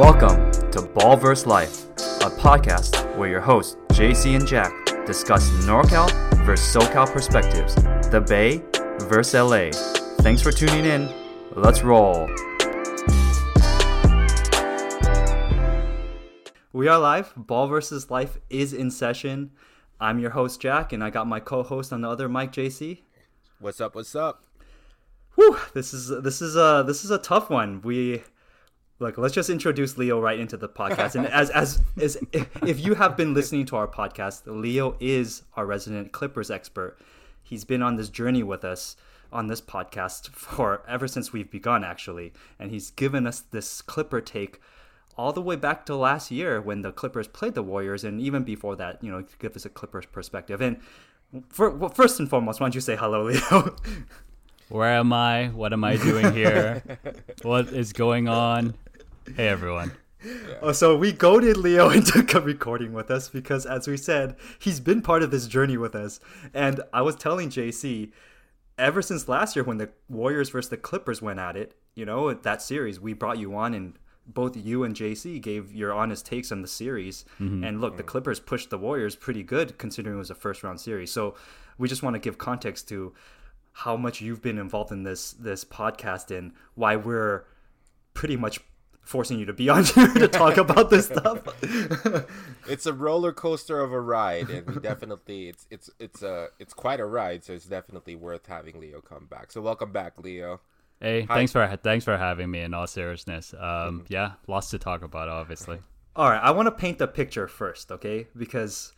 Welcome to Ball Ballverse Life, a podcast where your hosts JC and Jack discuss NorCal versus SoCal perspectives, the Bay versus LA. Thanks for tuning in. Let's roll. We are live. Ball versus Life is in session. I'm your host Jack, and I got my co-host on the other mic, JC. What's up? What's up? Whew, this is this is a this is a tough one. We look. Let's just introduce Leo right into the podcast. And as as as if you have been listening to our podcast, Leo is our resident Clippers expert. He's been on this journey with us on this podcast for ever since we've begun, actually, and he's given us this Clipper take all the way back to last year when the Clippers played the Warriors, and even before that, you know, to give us a Clippers perspective. And for, well, first and foremost, why don't you say hello, Leo? Where am I? What am I doing here? what is going on? Hey, everyone. Oh, so we goaded Leo into co- recording with us because, as we said, he's been part of this journey with us. And I was telling JC, ever since last year when the Warriors versus the Clippers went at it, you know, that series, we brought you on and both you and JC gave your honest takes on the series. Mm-hmm. And look, the Clippers pushed the Warriors pretty good considering it was a first round series. So we just want to give context to how much you've been involved in this this podcast and why we're pretty much forcing you to be on here to talk about this stuff. It's a roller coaster of a ride, and we definitely it's it's it's a it's quite a ride. So it's definitely worth having Leo come back. So welcome back, Leo. Hey, thanks for thanks for having me. In all seriousness, um, yeah, lots to talk about, obviously. All right, I want to paint the picture first, okay? Because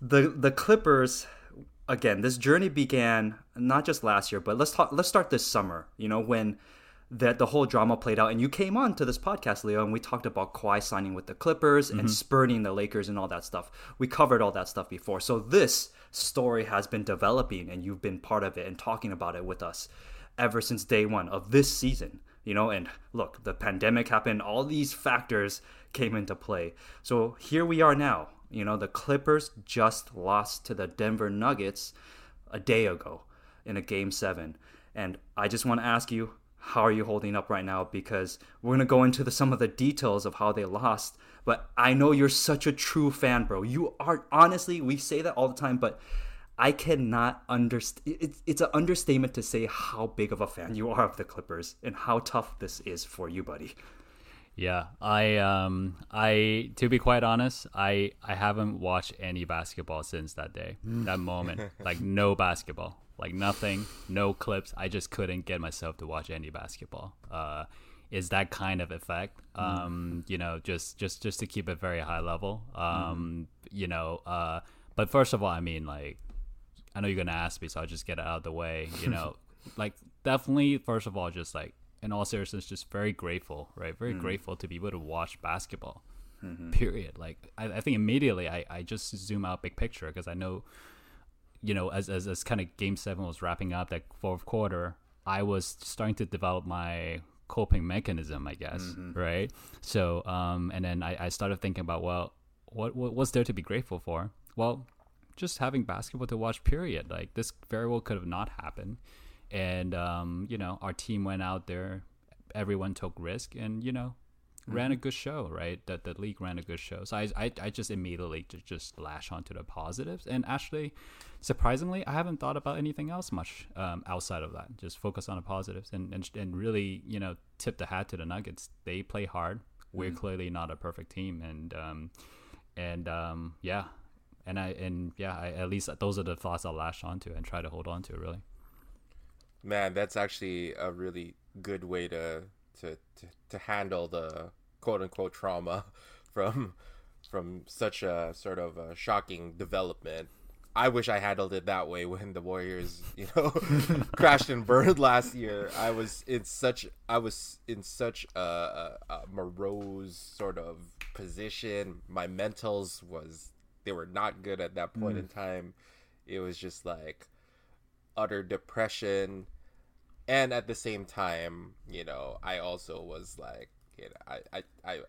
the the Clippers again, this journey began not just last year, but let's talk let's start this summer, you know, when that the whole drama played out. And you came on to this podcast, Leo, and we talked about Kawhi signing with the Clippers and mm-hmm. spurning the Lakers and all that stuff. We covered all that stuff before. So this story has been developing and you've been part of it and talking about it with us ever since day one of this season you know? And look the pandemic happened. All these factors came into play. So here we are now you know? The clippers just lost to the denver nuggets a day ago in a game seven. And i just want to ask you how are you holding up right now because we're going to go into the, some of the details of how they lost but i know you're such a true fan bro you are honestly we say that all the time but I cannot understand. It's it's an understatement to say how big of a fan you are of the Clippers and how tough this is for you, buddy. Yeah, I um I to be quite honest, I I haven't watched any basketball since that day, that moment. Like no basketball, like nothing, no clips. I just couldn't get myself to watch any basketball. Uh, is that kind of effect? Um, you know, just just just to keep it very high level. Um, you know, uh, but first of all, I mean like I know you're gonna ask me, so I'll just get it out of the way. You know, like definitely, first of all, just like in all seriousness, just very grateful, right? Very grateful to be able to watch basketball. Period. Like I, I think immediately I, I just zoom out big picture because I know, you know, as as, as kind of game seven was wrapping up that fourth quarter, I was starting to develop my coping mechanism, I guess, right? So um, and then I, I started thinking about well, what, what what's there to be grateful for? Well, just having basketball to watch period like this very well could have not happened and um, you know our team went out there everyone took risk and you know ran a good show right? That the league ran a good show. So I, I, I just immediately just, just lash onto the positives. And actually surprisingly i haven't thought about anything else much um, outside of that. Just focus on the positives and, and, and really you know tip the hat to the nuggets. They play hard. We're clearly not a perfect team. And um, and um, yeah. And I and yeah, I, at least those are the thoughts I'll lash onto and try to hold on to. Really, Man, that's actually a really good way to to to, to handle the quote unquote trauma from from such a sort of a shocking development. I wish I handled it that way when the Warriors, you know, crashed and burned last year. I was in such I was in such a, a, a morose sort of position. My mentals was they were not good at that point in mm. time. It was just like utter depression and at the same time you know i also was like you know i i i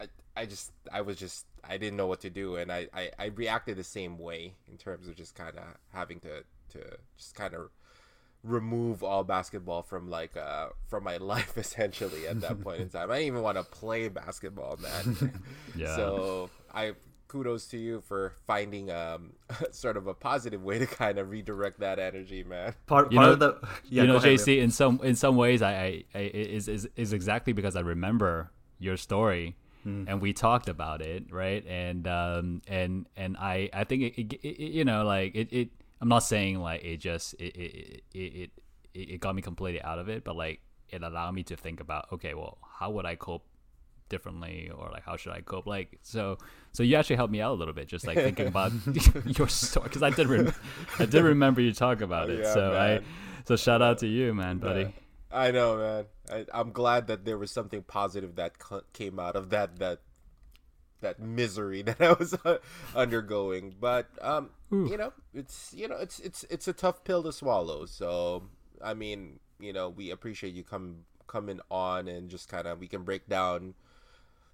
I, I just I was just I didn't know what to do and I, I, I reacted the same way in terms of just kind of having to to just kind of remove all basketball from like uh from my life essentially at that point in time. I didn't even want to play basketball, man. Yeah. So I kudos to you for finding um sort of a positive way to kind of redirect that energy, man. Part, You part know- of the yeah, you know, ahead, JC, in some in some ways, I, I, I is, is is exactly because I remember your story, Hmm. and we talked about it, right? And um and and I I think it, it, it you know like it, it I'm not saying like it just it it, it it it it got me completely out of it, but like it allowed me to think about okay, well, how would I cope differently or like how should I cope like so so you actually helped me out a little bit just like thinking about your story because I did rem- I did remember you talk about it Yeah, so I so shout out to you man buddy I know, man. I, I'm glad that there was something positive that came out of that that that misery that I was uh, undergoing. But um, you know, it's you know, it's it's it's a tough pill to swallow. So I mean, you know, we appreciate you come coming on and just kind of we can break down,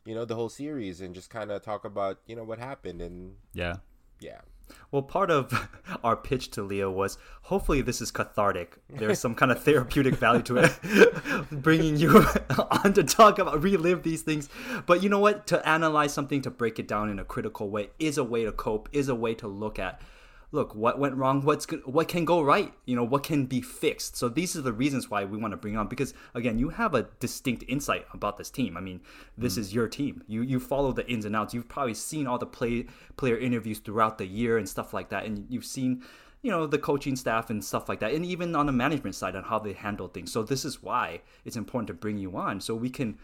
you know, the whole series and just kind of talk about you know what happened and yeah yeah. Well, part of our pitch to Leo was hopefully this is cathartic. There's some kind of therapeutic value to it, bringing you on to talk about relive these things. But you know what? To analyze something, to break it down in a critical way, is a way to cope. Is a way to look at, look, what went wrong? What's good? What can go right? You know, what can be fixed? So these are the reasons why we want to bring on because again, you have a distinct insight about this team. I mean, this mm. is your team. You you follow the ins and outs. You've probably seen all the play player interviews throughout the year and stuff like that, and you've seen you know the coaching staff and stuff like that and even on the management side on how they handle things so this is why it's important to bring you on so we can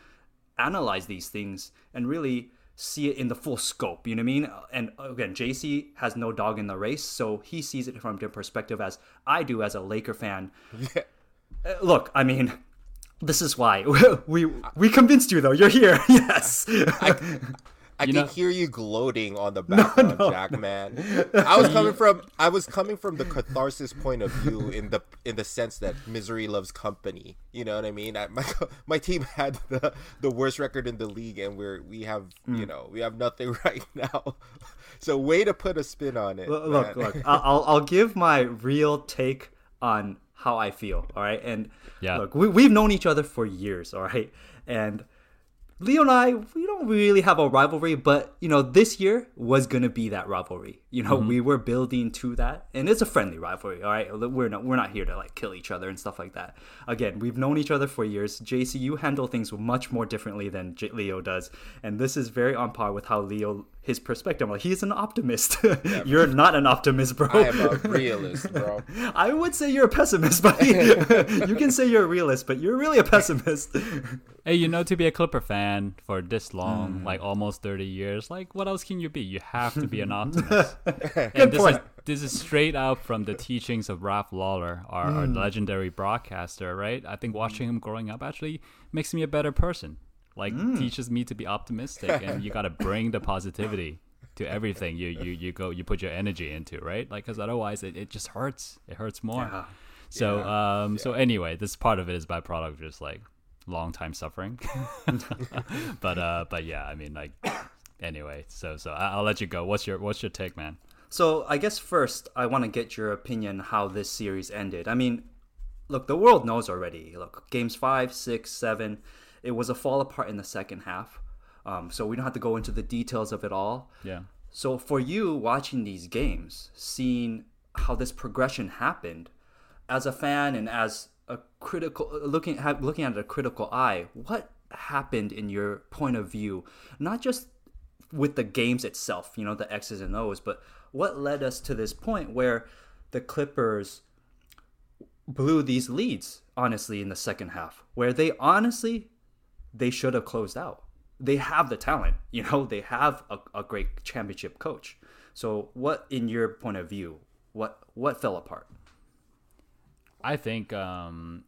analyze these things and really see it in the full scope you know what i mean? And again jc has no dog in the race so he sees it from a different perspective as i do as a laker fan. Uh, look i mean this is why. We we convinced you though. You're here. Yes. I You can know- hear you gloating on the background, Jack. Man, I was coming from I was coming from the catharsis point of view in the in the sense that misery loves company. You know what I mean? I, my my team had the the worst record in the league, and we're we have Hmm. you know we have nothing right now. So way to put a spin on it. Look, look, man. look. I- I'll I'll give my real take on how I feel. All right, and Yeah. look, we we've known each other for years. All right, and Leo and I, we don't really have a rivalry, but you know, this year was gonna be that rivalry. You know, we were building to that, and it's a friendly rivalry. All right, we're not we're not here to like kill each other and stuff like that. Again, we've known each other for years. JC, you handle things much more differently than J- Leo does, and this is very on par with how Leo his perspective. Like he's an optimist. you're not an optimist, bro. I am a realist, bro. I would say you're a pessimist, buddy. you can say you're a realist, but you're really a pessimist. hey you know to be a clipper fan for this long Hmm. like almost 30 years like what else can you be you have to be an optimist and this point. is this is straight out from the teachings of Ralph Lawler, our, our Hmm. legendary broadcaster, right? I think watching him growing up actually makes me a better person. Like Hmm. teaches me to be optimistic, and you got to bring the positivity to everything you you you go you put your energy into, right? Like because otherwise it, it just hurts. It hurts more. Yeah. So um so anyway, this part of it is byproduct of just like long time suffering. but uh but yeah, I mean like anyway. So so I, I'll let you go. What's your what's your take, man? So I guess first I want to get your opinion how this series ended. I mean, look, the world knows already. Look, games five, six, seven, it was a fall apart in the second half. Um, so we don't have to go into the details of it all. Yeah. So for you watching these games, seeing how this progression happened, as a fan and as a critical looking looking at a critical eye, what happened in your point of view? Not just with the games itself, you know, the X's and O's, but what led us to this point where the Clippers blew these leads honestly in the second half, where they honestly they should have closed out. They have the talent, you know, they have a, a great championship coach. So what in your point of view, what what fell apart? I think um,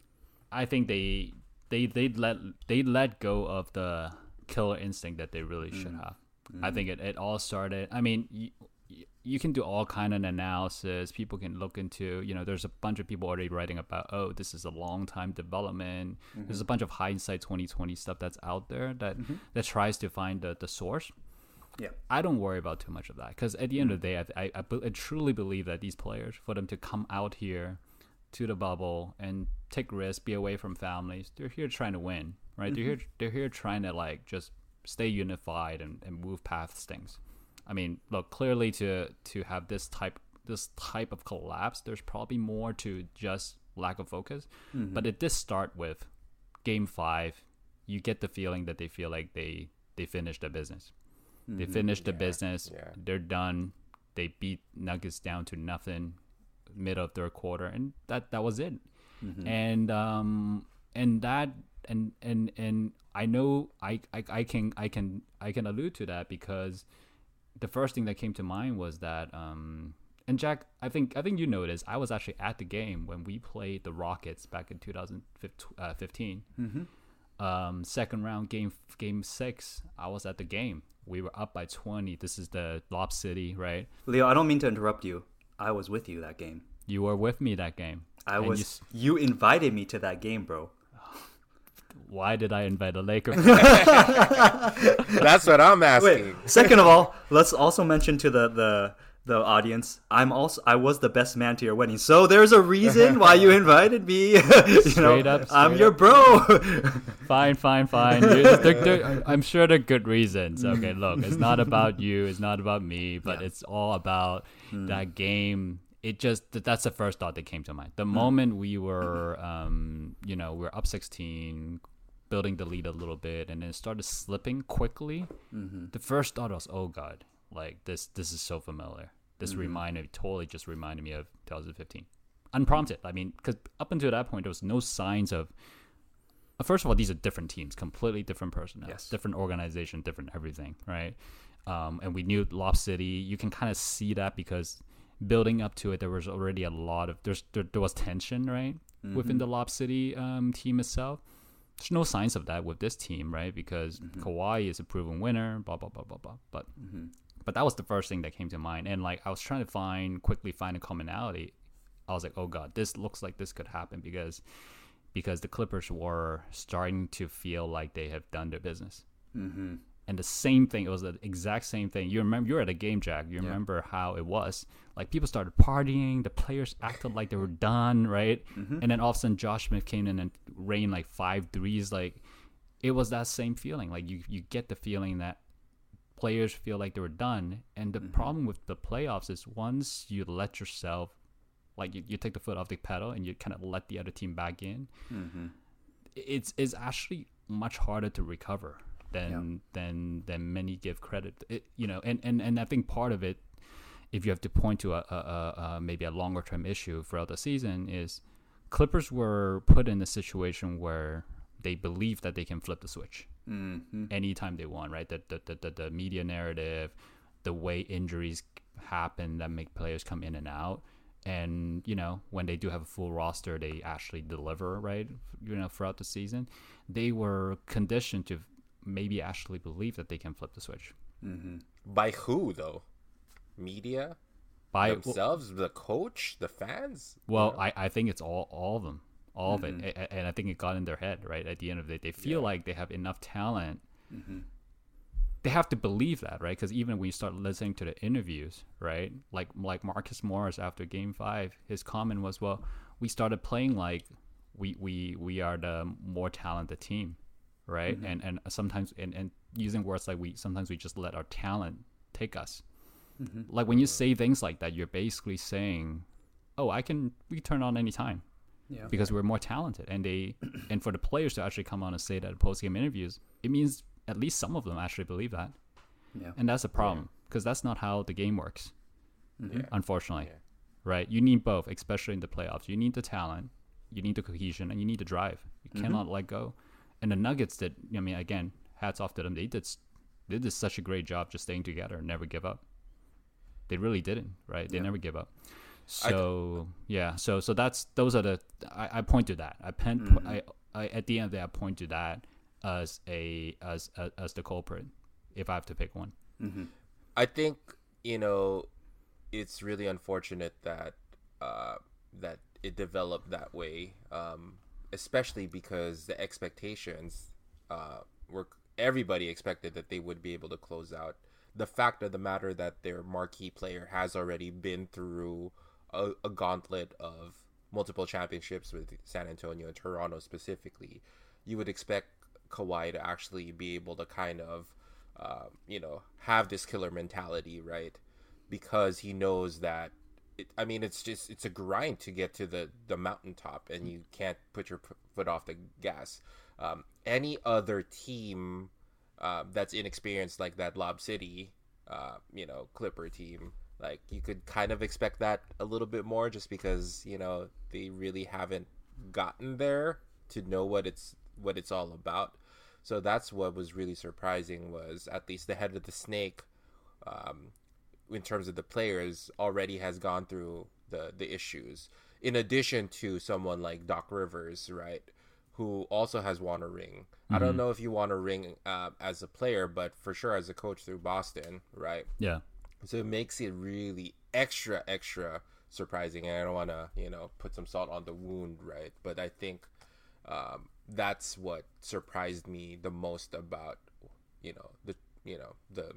I think they they they let they let go of the killer instinct that they really should have. I mm-hmm. think it, it all started. I mean, you, you can do all kind of analysis. People can look into. You know, there's a bunch of people already writing about. Oh, this is a long time development. There's a mm-hmm. bunch of hindsight 2020 stuff that's out there that mm-hmm. that tries to find the the source. Yeah. I don't worry about too much of that because at the end of the day, I, I, I, I truly believe that these players, for them to come out here to the bubble and take risks, be away from families. They're here trying to win, right? They're here they're here trying to like just stay unified and, and move past things. I mean, look, clearly to to have this type this type of collapse, there's probably more to just lack of focus. Mm-hmm. But it did start with game five. You get the feeling that they feel like they they finished the business. They mm-hmm. finished the business. yeah. They're done. They beat Nuggets down to nothing mid of third quarter, and that that was it. Mm-hmm. And um and that and and and I know I, I I can I can I can allude to that because the first thing that came to mind was that um and Jack I think I think you noticed I was actually at the game when we played the Rockets back in 2015 um second round game game 6 I was at the game we were up by 20 this is the Lob City right Leo, I don't mean to interrupt you. I was with you that game. you were with me that game I And you was. s- You, invited me to that game, bro. Why did I invite a Laker? That's what I'm asking. Wait. asking. Second of all, let's also mention to the the the audience. I'm also I was the best man to your wedding, so there's a reason why you invited me. you know, Straight up, I'm straight your bro. fine, fine, fine. There- there- there- I'm sure there are good reasons. Okay, look, it's not about you. It's not about me, but it's all about hmm. that game. It just th- that's the first thought that came to mind. The moment we were, um, you know, we are up 16, building the lead a little bit, and then it started slipping quickly. The first thought was, oh god, like this. This is so familiar. This reminded totally just reminded me of 2015, unprompted. I mean, because up until that point, there was no signs of uh, first of all, these are different teams, completely different personnel, Yes. different organization, different everything, right? Um, and we knew Lob City. You can kind of see that because building up to it, there was already a lot of there's there, there was tension, right, within mm-hmm. the Lob City um, team itself. There's no signs of that with this team, right? Because mm-hmm. Kawhi is a proven winner, blah blah blah blah blah. But mm-hmm. but that was the first thing that came to mind, and like I was trying to find quickly find a commonality. I was like, oh god, this looks like this could happen because because the Clippers were starting to feel like they have done their business. Mm-hmm. And the same thing, it was the exact same thing. You remember, you were at a game, Jack. You remember how it was. Like people started partying, the players acted like they were done, right? And then all of a sudden, Josh Smith came in and rained like five threes. Like it was that same feeling. Like you, you get the feeling that players feel like they were done. And the problem with the playoffs is once you let yourself, like you, you take the foot off the pedal and you kind of let the other team back in, it's it's actually much harder to recover than than than many give credit. It, you know, and, and and I think part of it, if you have to point to a, a, a, maybe a longer term issue throughout the season, is Clippers were put in a situation where they believe that they can flip the switch mm-hmm. anytime they want, right? The the, the, the the media narrative, the way injuries happen that make players come in and out. And you know when they do have a full roster, they actually deliver, right? You know throughout the season, they were conditioned to maybe actually believe that they can flip the switch. Mm-hmm. By who though? Media? By themselves, the coach, the fans. Well, I, I think it's all all of them, all of it, mm-hmm. A- a- and I think it got in their head. Right at the end of the day, they feel like they have enough talent. Mm-hmm. They have to believe that, right? Because even when you start listening to the interviews, right, like like Marcus Morris after Game Five, his comment was, "Well, we started playing like we we we are the more talented team, right? Mm-hmm. And and sometimes and and using words like we sometimes we just let our talent take us." Mm-hmm. Like when you say things like that, you're basically saying, "Oh, I can we turn on anytime." Yeah. because we're more talented and they and for the players to actually come on and say that in post game interviews it means at least some of them actually believe that Yeah. and that's a problem because that's not how the game works mm-hmm. Yeah. unfortunately Yeah. right you need both especially in the playoffs you need the talent you need the cohesion and you need the drive you cannot let go and the nuggets did i mean again hats off to them. They did they did such a great job just staying together and never give up. They really didn't right? They never give up. I- so yeah so so that's those are the i, I point to that. I pen I, I at the end of the day i point to that as a as as, as the culprit if i have to pick one. I think you know it's really unfortunate that uh, that it developed that way, um, especially because the expectations uh, were everybody expected that they would be able to close out. The fact of the matter that their marquee player has already been through a, a gauntlet of multiple championships with San Antonio and Toronto specifically, you would expect Kawhi to actually be able to kind of, uh, you know, have this killer mentality, right? Because he knows that. It, I mean, it's just it's a grind to get to the the mountaintop, and you can't put your foot off the gas. Um, any other team uh, that's inexperienced like that Lob City, uh, you know, Clipper team, like you could kind of expect that a little bit more, just because you know they really haven't gotten there to know what it's what it's all about. So that's what was really surprising was at least the head of the snake, um, in terms of the players, already has gone through the the issues. In addition to someone like Doc Rivers, right, who also has won a ring. Mm-hmm. I don't mm-hmm. know if you won a ring uh, as a player, but for sure as a coach through Boston, right? Yeah. So it makes it really extra, extra surprising. And I don't want to, you know, put some salt on the wound, right? But I think um, that's what surprised me the most about, you know, the, you know, the,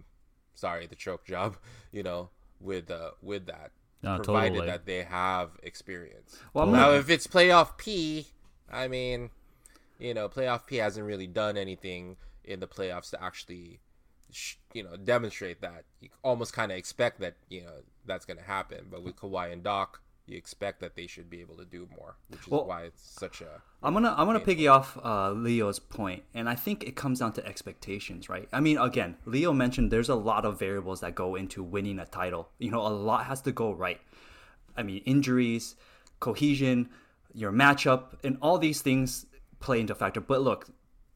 sorry, the choke job, you know, with uh, with that. No, provided totally. that they have experience. Well, now, if it's playoff P, I mean, you know, playoff P hasn't really done anything in the playoffs to actually, you know, demonstrate that. You almost kind of expect that, you know, that's going to happen. But with Kawhi and Doc, you expect that they should be able to do more, which is well, why it's such a. I'm gonna I'm gonna piggy off uh, Leo's point, and I think it comes down to expectations, right? I mean, again, Leo mentioned there's a lot of variables that go into winning a title. You know, a lot has to go right. I mean, injuries, cohesion, your matchup, and all these things play into factor. But look,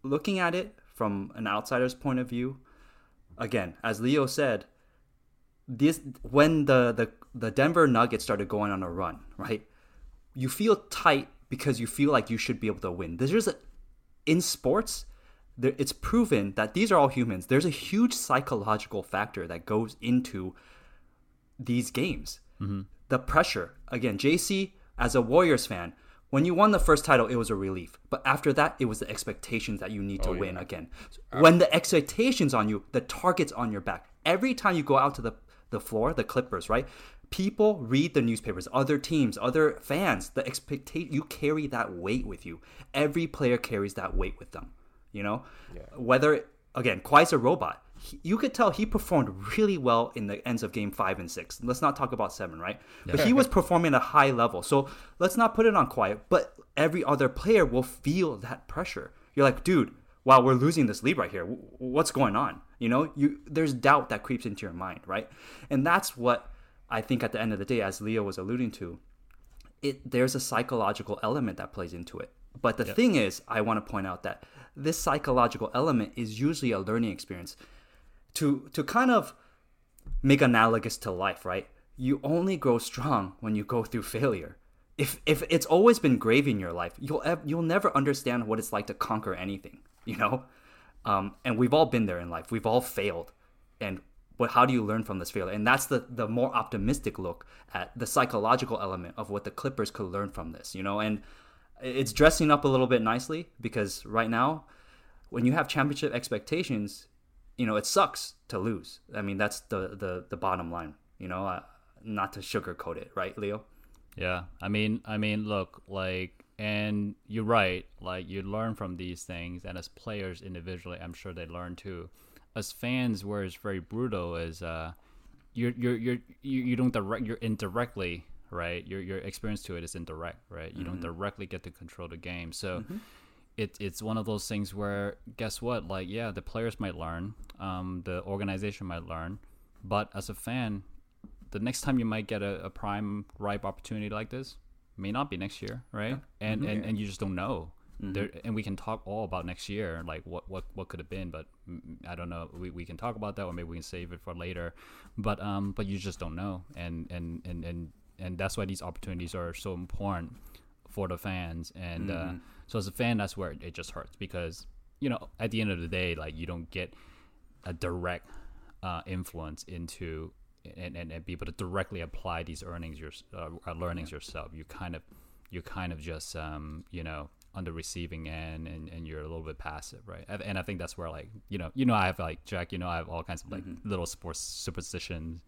looking at it from an outsider's point of view, again, as Leo said, this when the the the Denver Nuggets started going on a run, right? You feel tight because you feel like you should be able to win. There's a, in sports, there, it's proven that these are all humans. There's a huge psychological factor that goes into these games. Mm-hmm. The pressure. Again, JC, as a Warriors fan, when you won the first title, it was a relief. But after that, it was the expectations that you need to oh, yeah. win again. When the expectations on you, the target's on your back. Every time you go out to the, the floor, the Clippers, right? People read the newspapers, other teams, other fans. The expectation you carry that weight with you. Every player carries that weight with them. You know, yeah. whether again, Kawhi's a robot you could tell he performed really well in the ends of game five and six. Let's not talk about seven, right? Yeah. But he was performing at a high level. So let's not put it on Kawhi. But every other player will feel that pressure. You're like, dude, wow, we're losing this lead right here. What's going on? You know, you there's doubt that creeps into your mind, right? And that's what I think at the end of the day, as Leo was alluding to, it there's a psychological element that plays into it. But the yep. thing is, I want to point out that this psychological element is usually a learning experience to to kind of make analogous to life, right? You only grow strong when you go through failure. If if it's always been gravy in your life, you'll you'll never understand what it's like to conquer anything, you know. Um, and we've all been there in life. We've all failed, and what how do you learn from this failure? And that's the the more optimistic look at the psychological element of what the Clippers could learn from this, you know. And it's dressing up a little bit nicely because right now, when you have championship expectations, you know, it sucks to lose. I mean, that's the the the bottom line. You know, uh, not to sugarcoat it, right, Leo? Yeah, I mean, I mean, look, like, and you're right. Like, you learn from these things, and as players individually, I'm sure they learn too. As fans, where it's very brutal is, uh, you're you're you're you, you don't direct, you're indirectly right. Your your experience to it is indirect, right? You mm-hmm. don't directly get to control the game, so. Mm-hmm it, it's one of those things where guess what like yeah the players might learn um, the organization might learn but as a fan the next time you might get a, a prime ripe opportunity like this may not be next year right yeah. and, mm-hmm. and and you just don't know mm-hmm. there, and we can talk all about next year like what what, what could have been but i don't know we, we can talk about that or maybe we can save it for later but um but you just don't know and and and and, and that's why these opportunities are so important for the fans and uh, mm-hmm. uh, so as a fan, that's where it just hurts because you know at the end of the day, like you don't get a direct uh, influence into and, and, and, be able to directly apply these earnings your uh, uh, learnings yourself. You kind of you kind of just um, you know on the receiving end and, and you're a little bit passive, right? And, I think that's where like you know you know I have like Jack, you know I have all kinds of like Mm-hmm. little sports superstitions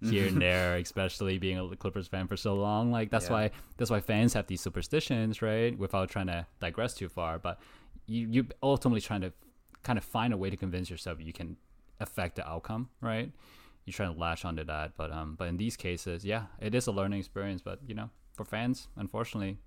here and there, especially being a Clippers fan for so long. Like that's Yeah. why that's why fans have these superstitions, right? Without trying to digress too far, but you you ultimately trying to kind of find a way to convince yourself you can affect the outcome, right? You try to latch onto that, but um, but in these cases, yeah, it is a learning experience. But you know, for fans, unfortunately,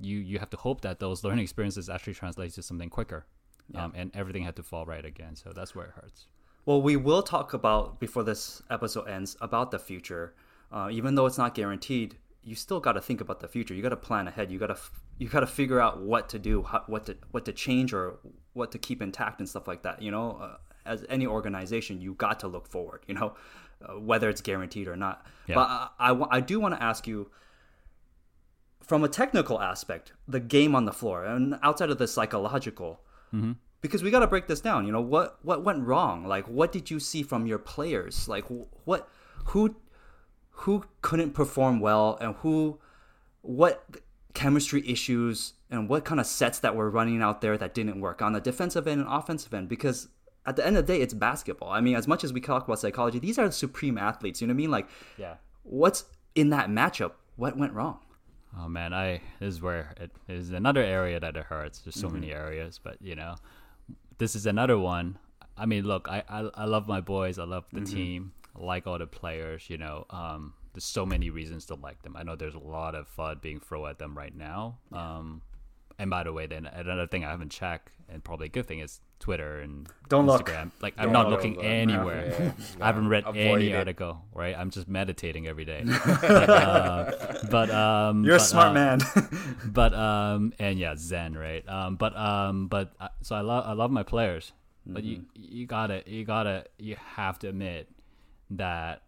you you have to hope that those learning experiences actually translate to something quicker, um, and everything had to fall right again. So that's where it hurts. Well, we will talk about before this episode ends about the future. Uh, even though it's not guaranteed, you still got to think about the future. You got to plan ahead. You got to you got to figure out what to do, how, what to what to change, or what to keep intact and stuff like that. You know, uh, as any organization, you got to look forward. You know, uh, whether it's guaranteed or not. Yeah. But I, I, I do want to ask you from a technical aspect, the game on the floor, and outside of the psychological, mm-hmm. because we got to break this down. You know what what went wrong? Like, what did you see from your players? Like, what who who couldn't perform well, and who what chemistry issues, and what kind of sets that were running out there that didn't work on the defensive end and offensive end? Because at the end of the day, it's basketball. I mean, as much as we talk about psychology, these are supreme athletes. You know what I mean? Like, Yeah. what's in that matchup? What went wrong? Oh man, I this is where it is another area that it hurts. There's so many areas, but you know, this is another one. I mean, look, I I, I love my boys. I love the team. I like all the players. You know, um, there's so many reasons to like them. I know there's a lot of FUD being thrown at them right now. Um, and by the way, then another thing I haven't checked, and probably a good thing is Twitter and Don't look. Instagram. Like I'm look. looking look. anywhere. Yeah. I haven't read Avoid any it. article. Right, I'm just meditating every day. but, uh, but um, You're a smart uh, man. but um and yeah zen right um but um but uh, so i love i love my players but you you gotta you gotta you have to admit that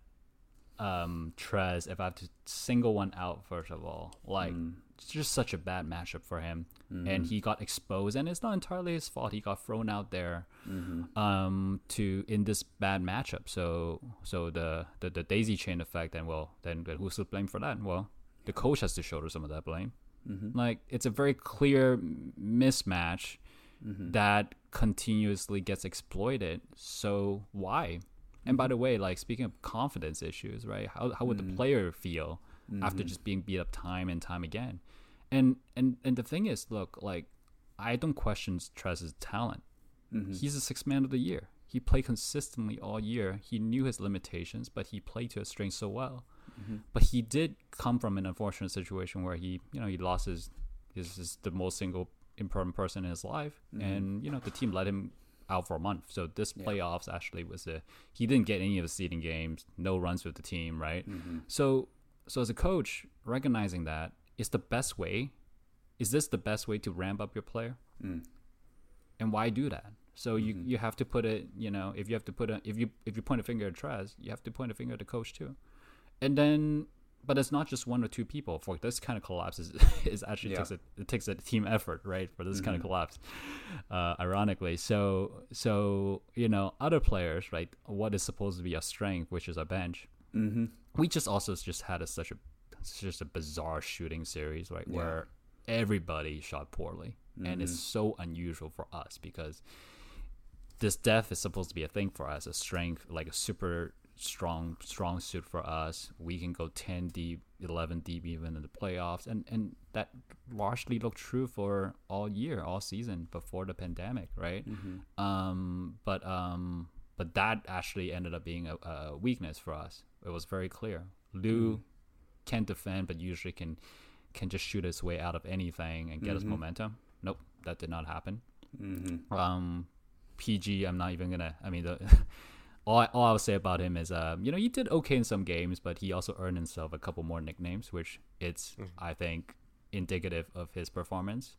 um Trez, if I have to single one out first of all, like it's just such a bad matchup for him. And mm-hmm. he got exposed and it's not entirely his fault. He got thrown out there mm-hmm. um to in this bad matchup. So so the, the the daisy chain effect and well then, then who's to blame for that? Well, the coach has to shoulder some of that blame. Mm-hmm. Like it's a very clear mismatch that continuously gets exploited. So why? And by the way, like speaking of confidence issues, right? How how would the player feel after mm-hmm. just being beat up time and time again? And and and the thing is, look, like I don't question Trez's talent. Mm-hmm. He's a six man of the year. He played consistently all year. He knew his limitations, but he played to his strengths so well. Mm-hmm. But he did come from an unfortunate situation where he, you know, he lost his, his, his the most single important person in his life, and you know the team let him out for a month. So this playoffs actually was a he didn't get any of the seeding games, no runs with the team, right? So so as a coach, recognizing that is the best way. Is this the best way to ramp up your player? and why do that? So you you have to put it, you know, if you have to put a if you if you point a finger at Trez, you have to point a finger at the coach too, and then. But it's not just one or two people. For this kind of collapse, is, is actually Yeah. takes a it takes a team effort, right? For this kind of collapse, uh, ironically. So so you know other players, right? What is supposed to be a strength, which is a bench. Mm-hmm. We just also just had a, such a just a bizarre shooting series, right? Where everybody shot poorly, and it's so unusual for us because this depth is supposed to be a thing for us, a strength, like a super strong strong suit for us. We can go ten deep, eleven deep, even in the playoffs, and and that largely looked true for all year, all season before the pandemic, right? Um, but um, but that actually ended up being a, a weakness for us. It was very clear. Lou can defend, but usually can can just shoot his way out of anything and get his momentum. Nope, that did not happen. Um, PG, I'm not even gonna. I mean, the, all I, all I'll say about him is, um, you know, he did okay in some games, but he also earned himself a couple more nicknames, which it's I think indicative of his performance.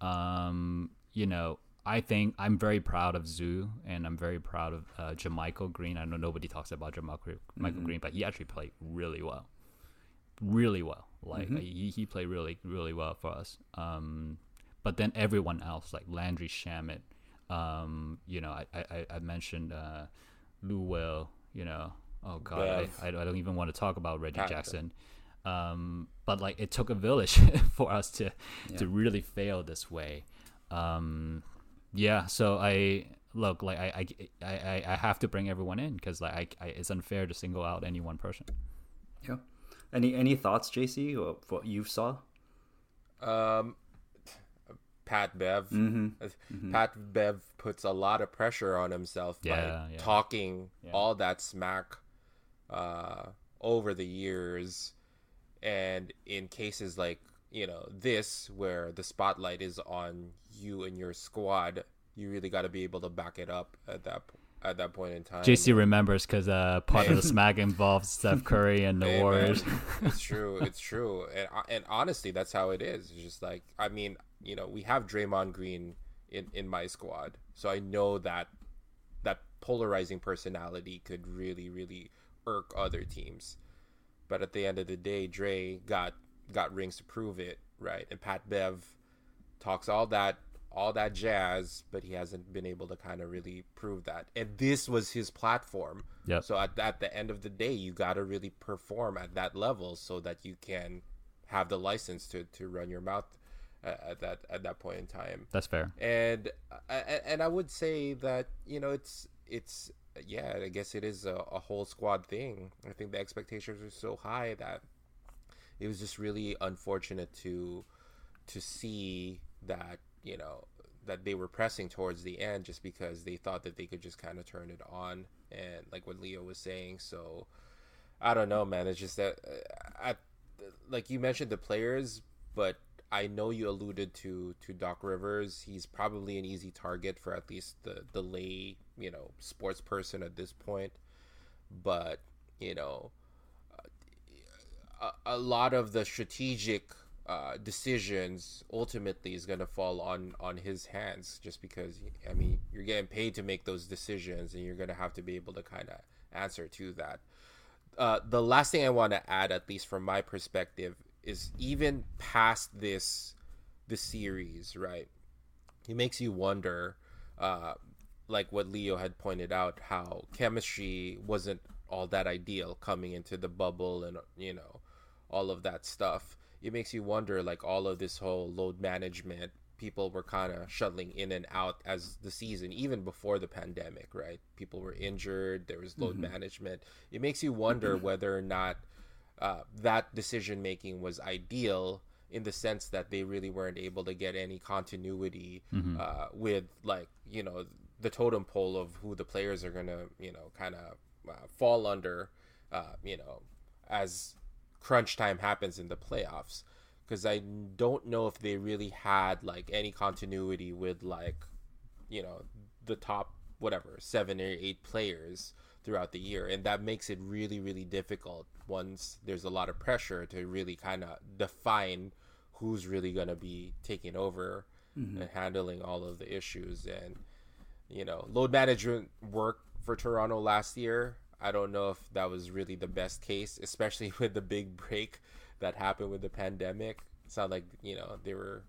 Um, you know, I think I'm very proud of Zu, and I'm very proud of uh, JaMychal Green. I know nobody talks about JaMychal Michael Green, but he actually played really well, really well. Like he, he played really really well for us. Um, but then everyone else, like Landry Shamet, um, you know, I I, I mentioned uh, Lou Will, you know, oh god, I, I, don't even want to talk about Reggie Jackson. Um, but like it took a village for us to Yeah. to really fail this way. Um, yeah, so I look like I I, I, I have to bring everyone in because like I, I, it's unfair to single out any one person. Yeah. Any any thoughts, JC, or what you saw? Um, Pat Bev. Mm-hmm. Pat Bev puts a lot of pressure on himself Yeah, by yeah. talking Yeah. all that smack uh, over the years, and in cases like you know this where the spotlight is on you and your squad, you really got to be able to back it up at that at that point in time. JC remembers because uh, part of the smack involves Steph Curry and the Warriors. it's true. It's true. And and honestly, that's how it is. It's just like I mean, you know, we have Draymond Green in in my squad, so I know that that polarizing personality could really really irk other teams. But at the end of the day, Dre got got rings to prove it, right? And Pat Bev talks all that all that jazz, but he hasn't been able to kind of really prove that. And this was his platform. Yep. So at, at the end of the day, you got to really perform at that level so that you can have the license to, to run your mouth at, at that at that point in time. That's fair. And uh, I- and I would say that you know it's it's yeah I guess it is a, a whole squad thing. I think the expectations are so high that it was just really unfortunate to to see that you know that they were pressing towards the end just because they thought that they could just kind of turn it on and like what Leo was saying. So I don't know man. It's just that uh, at like you mentioned the players but I know you alluded to to Doc Rivers. He's probably an easy target for at least the the lay you know sports person at this point. But you know a, lot of the strategic uh, decisions ultimately is going to fall on on his hands just because i mean you're getting paid to make those decisions and you're going to have to be able to kind of answer to that. Uh, the last thing i want to add at least from my perspective is even past this the series right? It makes you wonder uh, like what leo had pointed out how chemistry wasn't all that ideal coming into the bubble and you know all of that stuff it makes you wonder like all of this whole load management people were kind of shuttling in and out as the season even before the pandemic right? People were injured there was load management. It makes you wonder whether or not uh, that decision making was ideal in the sense that they really weren't able to get any continuity uh, with like you know the totem pole of who the players are gonna you know kind of uh, fall under uh, you know as crunch time happens in the playoffs because I don't know if they really had like any continuity with like you know the top whatever seven or eight players throughout the year. And that makes it really really difficult once there's a lot of pressure to really kind of define who's really going to be taking over mm-hmm. and handling all of the issues. And you know load management work for Toronto last year I don't know if that was really the best case especially with the big break that happened with the pandemic it sounded like you know they were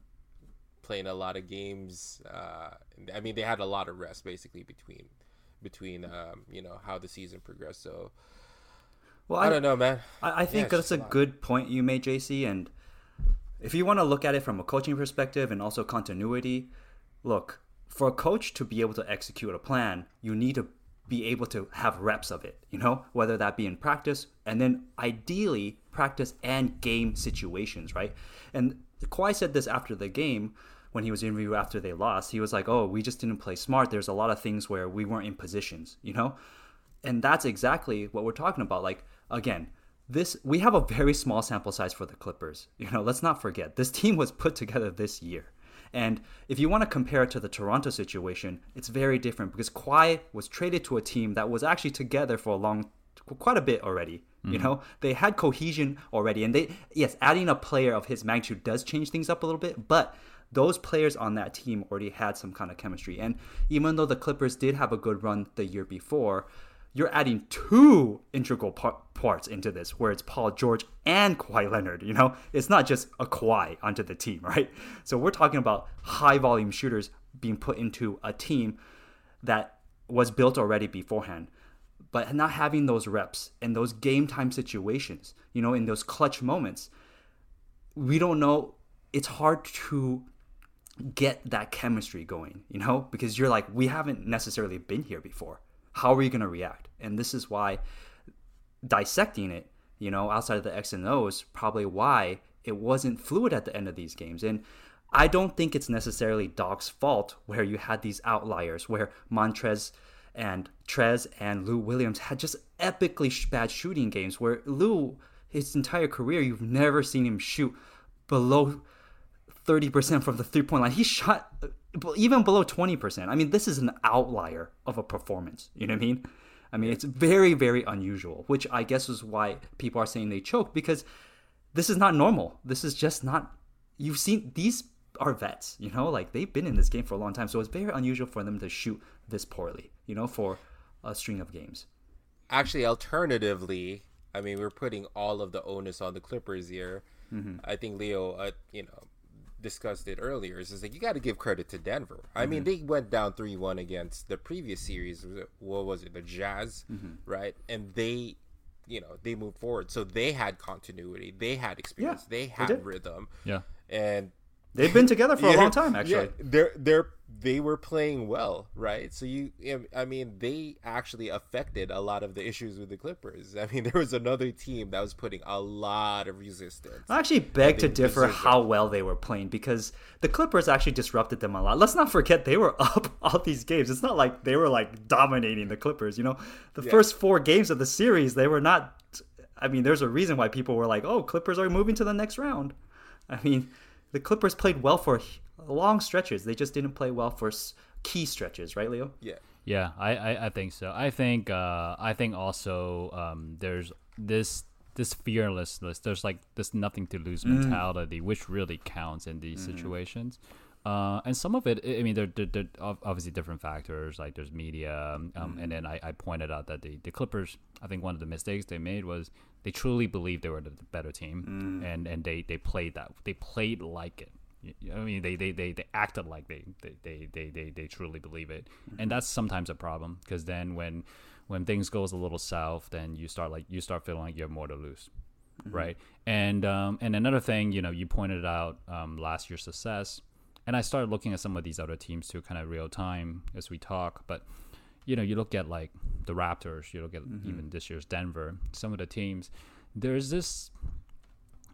playing a lot of games. Uh, I mean, they had a lot of rest basically between between um, you know how the season progressed. So Well, I, don't know, man. I, I think Yeah, that's a a lot. good point you made, JC. And if you want to look at it from a coaching perspective and also continuity, look, for a coach to be able to execute a plan, you need to be able to have reps of it, you know, whether that be in practice and then ideally practice and game situations, right? And Kawhi said this after the game when he was interviewed after they lost. He was like, oh, we just didn't play smart. There's a lot of things where we weren't in positions, you know? and that's exactly what we're talking about like again this we have a very small sample size for the clippers you know let's not forget this team was put together this year and if you want to compare it to the Toronto situation, it's very different because Kawhi was traded to a team that was actually together for a long, quite a bit already. You mm-hmm. know, they had cohesion already, and they yes, adding a player of his magnitude does change things up a little bit, but those players on that team already had some kind of chemistry. And even though the Clippers did have a good run the year before, you're adding two integral par- parts into this, where it's Paul George and Kawhi Leonard. You know, it's not just a Kawhi onto the team, right? So we're talking about high volume shooters being put into a team that was built already beforehand. but not having those reps and those game time situations, you know, in those clutch moments, we don't know. It's hard to get that chemistry going, you know, because you're like, we haven't necessarily been here before. How are you going to react? And this is why dissecting it, you know, outside of the X and O's, probably why it wasn't fluid at the end of these games. And I don't think it's necessarily Doc's fault where you had these outliers where Montrez and Trez and Lou Williams had just epically bad shooting games where Lou, his entire career, you've never seen him shoot below 30% from the three point line. He shot uh, even below 20%. I mean, this is an outlier of a performance. You know what I mean? I mean, it's very, very unusual, which I guess is why people are saying they choked because this is not normal. This is just not. You've seen these are vets, you know, like they've been in this game for a long time, so it's very unusual for them to shoot this poorly, you know, for a string of games. Actually, alternatively, I mean, we're putting all of the onus on the Clippers here. Mm-hmm. I think Leo, uh, you know, discussed it earlier is, is like you got to give credit to Denver. Mm-hmm. I mean, mm-hmm. they went down three one against the previous series. What was it, the Jazz, mm-hmm. right? And they, you know, they moved forward, so they had continuity, they had experience, yeah, they had they rhythm, yeah, and They've been together for yeah, a long time, actually. Yeah, they're they're they were playing well, right? So you, I mean, they actually affected a lot of the issues with the Clippers. I mean, there was another team that was putting a lot of resistance. I actually beg to differ how well they were playing because the Clippers actually disrupted them a lot. Let's not forget they were up all these games. It's not like they were like dominating the Clippers. You know, the yeah. first four games of the series, they were not. I mean, there's a reason why people were like, "Oh, Clippers are moving to the next round." I mean the Clippers played well for long stretches. They just didn't play well for key stretches, right, Leo? Yeah. Yeah, I, I, I think so. I think uh, I think also um, there's this this fearlessness. There's like this nothing to lose mm. mentality, which really counts in these mm. situations. Uh, and some of it, I mean, there are obviously different factors. Like there's media, um, mm. and then I, I pointed out that the, the Clippers. I think one of the mistakes they made was they truly believed they were the better team, mm. and and they they played that they played like it. I mean, they, they, they, they acted like they, they, they, they, they, they truly believe it, mm-hmm. and that's sometimes a problem because then when when things goes a little south, then you start like you start feeling like you have more to lose, mm-hmm. right? And um, and another thing, you know, you pointed out um, last year's success, and I started looking at some of these other teams too, kind of real time as we talk, but you know, you look at like the Raptors, you look at mm-hmm. even this year's Denver, some of the teams, there's this,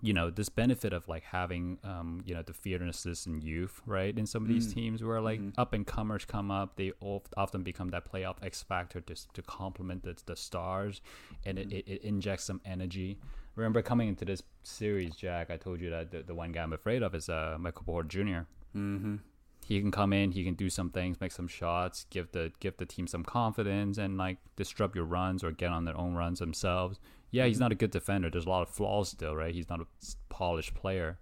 you know, this benefit of like having, um, you know, the fearlessness and youth, right? In some of these mm. teams where like mm-hmm. up and comers come up, they often become that playoff X factor to, to complement the, the stars and mm-hmm. it, it, it injects some energy remember coming into this series, Jack, I told you that the, the one guy I'm afraid of is uh, Michael Porter Jr. Mm-hmm he can come in, he can do some things, make some shots, give the give the team some confidence, and like disrupt your runs or get on their own runs themselves. Yeah, he's not a good defender. There's a lot of flaws still, right? He's not a polished player,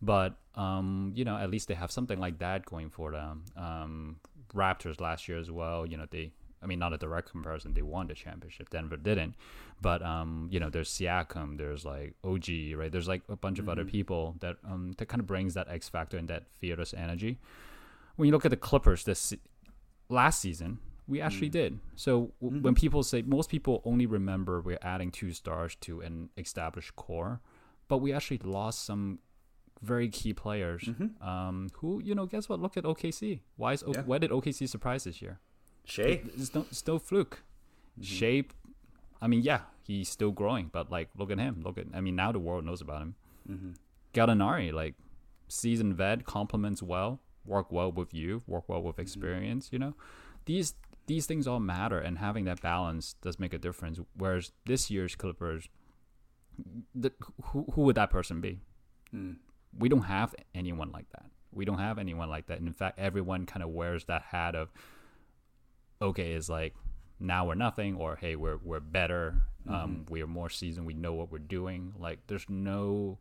but um, you know, at least they have something like that going for them. Um, Raptors last year as well. You know, they. I mean, not a direct comparison. They won the championship. Denver didn't, but um, you know, there's Siakam, there's like OG, right? There's like a bunch mm-hmm. of other mm-hmm. people that um that kind of brings that X factor and that fearless energy when you look at the Clippers this last season, we actually mm. did. So w- mm-hmm. when people say most people only remember we're adding two stars to an established core, but we actually lost some very key players. Mm-hmm. Um, who you know? Guess what? Look at OKC. Why is o- yeah. why did OKC surprise this year? Shai. It's no, it's no fluke. Mm-hmm. Shai. I mean, yeah, he's still growing, but like, look at him. Look at. I mean, now the world knows about him. mm Gallinari, like, seasoned vet, complements well work well with you, work well with mm-hmm. experience. Mm-hmm. You know, these these things all matter, and having that balance does make a difference. Whereas this year's Clippers, the, who who would that person be? Mm. We don't have anyone like that. We don't have anyone like that. And in fact, everyone kind of wears that hat of, okay, is like now we're nothing, or hey, we're we're better. Um, mm-hmm. Um, we are more seasoned. We know what we're doing. Like, there's no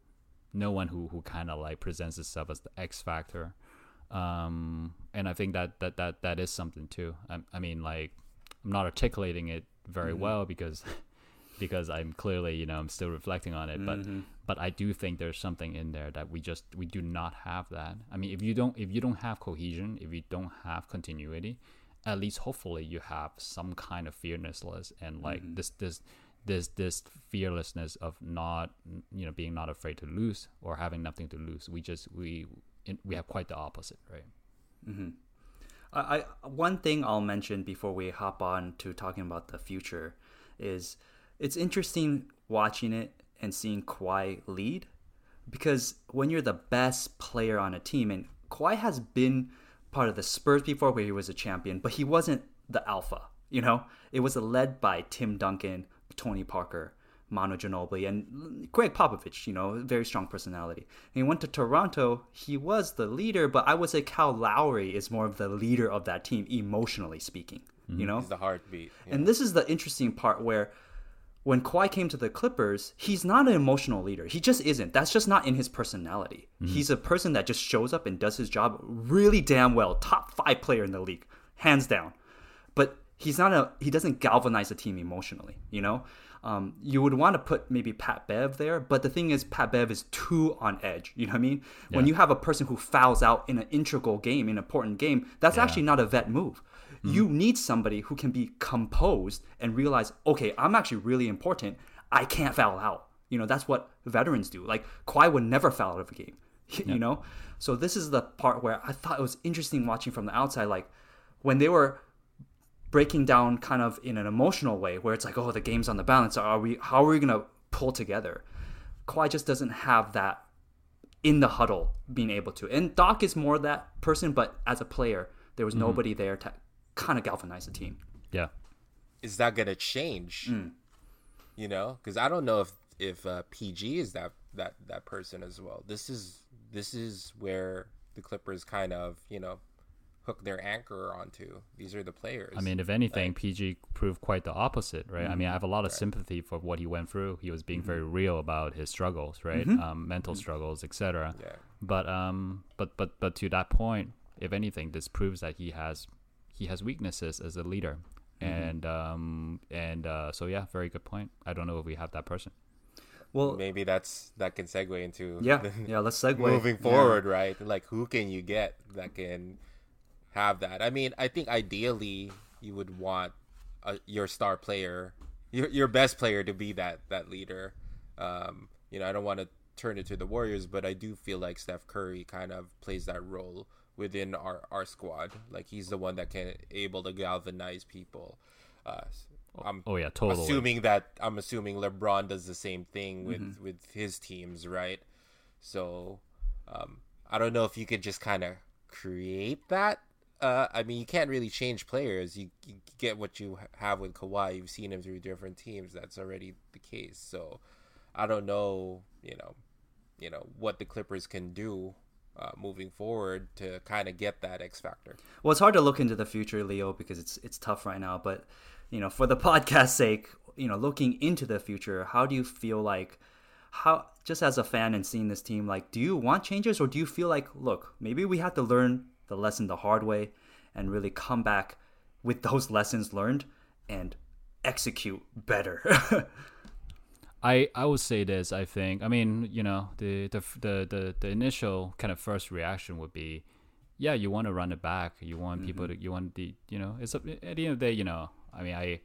no one who who kind of like presents itself as the X factor um, and I think that that that that is something too. I, I mean, like I'm not articulating it very mm-hmm. well because because I'm clearly you know I'm still reflecting on it, mm-hmm. but but I do think there's something in there that we just we do not have that. I mean, if you don't if you don't have cohesion, if you don't have continuity, at least hopefully you have some kind of fearlessness and like Mm-hmm. this this this this fearlessness of not you know being not afraid to lose or having nothing to lose. We just we we have quite the opposite, right? Mm-hmm. I, I one thing I'll mention before we hop on to talking about the future is it's interesting watching it and seeing Kawhi lead because when you're the best player on a team and Kawhi has been part of the Spurs before where he was a champion, but he wasn't the alpha, you know? It was led by Tim Duncan, Tony Parker, Manu Ginobili, and Gregg Popovich, you know, very strong personality. And he went to Toronto, he was the leader, but I would say Kyle Lowry is more of the leader of that team, emotionally speaking, you mm-hmm. know? He's the heartbeat. Yeah. And this is the interesting part where when Kawhi came to the Clippers, he's not an emotional leader. He just isn't. That's just not in his personality. Mm-hmm. He's a person that just shows up and does his job really damn well. Top five player in the league, hands down. But he's not a. He doesn't galvanize the team emotionally. You know, um, you would want to put maybe Pat Bev there, but the thing is, Pat Bev is too on edge. You know what I mean? When you have a person who fouls out in an integral game, an important game, that's actually not a vet move. You need somebody who can be composed and realize, okay, I'm actually really important. I can't foul out. You know, that's what veterans do. Like Kawhi would never foul out of a game. You know? So this is the part where I thought it was interesting watching from the outside, like when they were breaking down kind of in an emotional way where it's like, oh, the game's on the balance. Are we how are we gonna pull together? Kawhi just doesn't have that in the huddle being able to. And Doc is more that person, but as a player, there was nobody there to kind of galvanize the team. Yeah. is that gonna change? You know, because I don't know if if uh, PG is that that that person as well. This is this is where the Clippers kind of you know hook their anchor onto. These are the players. I mean, if anything, PG proved quite the opposite, right? I mean, I have a lot of sympathy for what he went through. He was being very real about his struggles, right? Um, mental struggles, etc. Yeah. But um, but but but to that point, if anything, this proves that he has he has weaknesses as a leader, and um and uh, so yeah, very good point. I don't know if we have that person. Well, maybe that's that can segue into yeah, yeah. Let's segue moving Yeah. forward, right? Like, who can you get that can have that? I mean, I think ideally you would want a, your star player, your your best player, to be that that leader. Um, you know, I don't want to turn it to the Warriors, but I do feel like Steph Curry kind of plays that role within our our squad. Like, he's the one that can able to galvanize people. Uh, I'm Oh yeah, totally. assuming that I'm assuming LeBron does the same thing with Mm-hmm. with his teams, right? So um, I don't know if you could just kind of create that. Uh, I mean, you can't really change players. You, you get what you have with Kawhi. You've seen him through different teams. That's already the case. So I don't know, you know, you know what the Clippers can do uh, moving forward to kind of get that X factor. Well, it's hard to look into the future, Leo, because it's it's tough right now. But you know, for the podcast sake, you know, looking into the future, how do you feel like how just as a fan and seeing this team, like, do you want changes or do you feel like, look, maybe we have to learn the lesson the hard way and really come back with those lessons learned and execute better. I I would say this. I think. I mean, you know, the the the the, the initial kind of first reaction would be, yeah, you want to run it back. You want people mm-hmm. to. You want the. You know, it's a, at the end of the day. You know, I mean, I,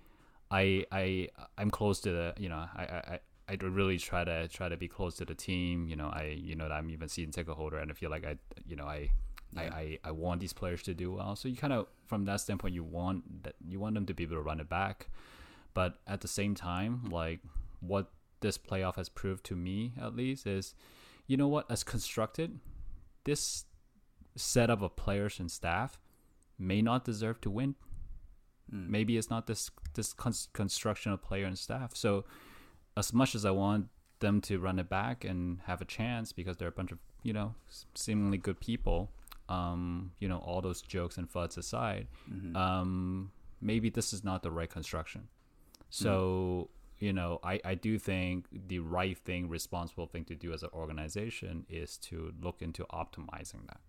I, I, I'm close to the. You know, I, I, I really try to try to be close to the team. You know, I you know I'm even season ticket holder, and I feel like I you know I. I, I, I want these players to do well. So you kind of from that standpoint you want that you want them to be able to run it back. But at the same time, like what this playoff has proved to me at least is you know what, as constructed, this setup of players and staff may not deserve to win. Hmm. Maybe it's not this this cons- construction of player and staff. So as much as I want them to run it back and have a chance because they're a bunch of you know seemingly good people, um, you know all those jokes and fuds aside, um, maybe this is not the right construction. So you know, I, I do think the right thing, responsible thing to do as an organization is to look into optimizing that.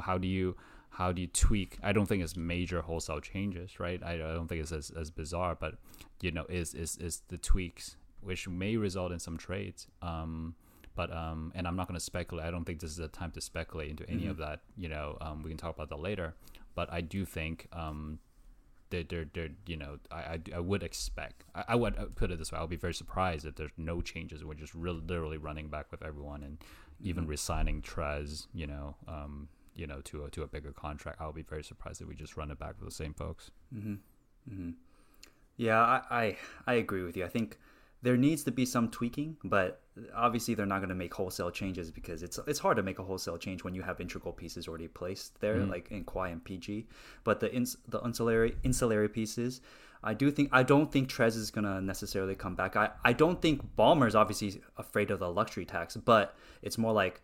How do you how do you tweak? I don't think it's major wholesale changes, right? I, I don't think it's as, as bizarre, but you know, is is is the tweaks which may result in some trades. Um, but um, and I'm not going to speculate. I don't think this is the time to speculate into any of that. You know, um, we can talk about that later. But I do think um, they, they're, they're, you know, I, I, I would expect, I, I would put it this way, I would be very surprised if there's no changes. We're just really, literally running back with everyone and even Mm-hmm. resigning Trez, you know, um, you know, to a to a bigger contract. I would be very surprised if we just run it back with the same folks. Yeah, I, I I agree with you. I think there needs to be some tweaking, but obviously they're not going to make wholesale changes because it's it's hard to make a wholesale change when you have integral pieces already placed there, mm. like in Kawhi and PG. But the ins, the ancillary ancillary pieces, I do think I don't think Trez is going to necessarily come back. I I don't think Ballmer's obviously afraid of the luxury tax, but it's more like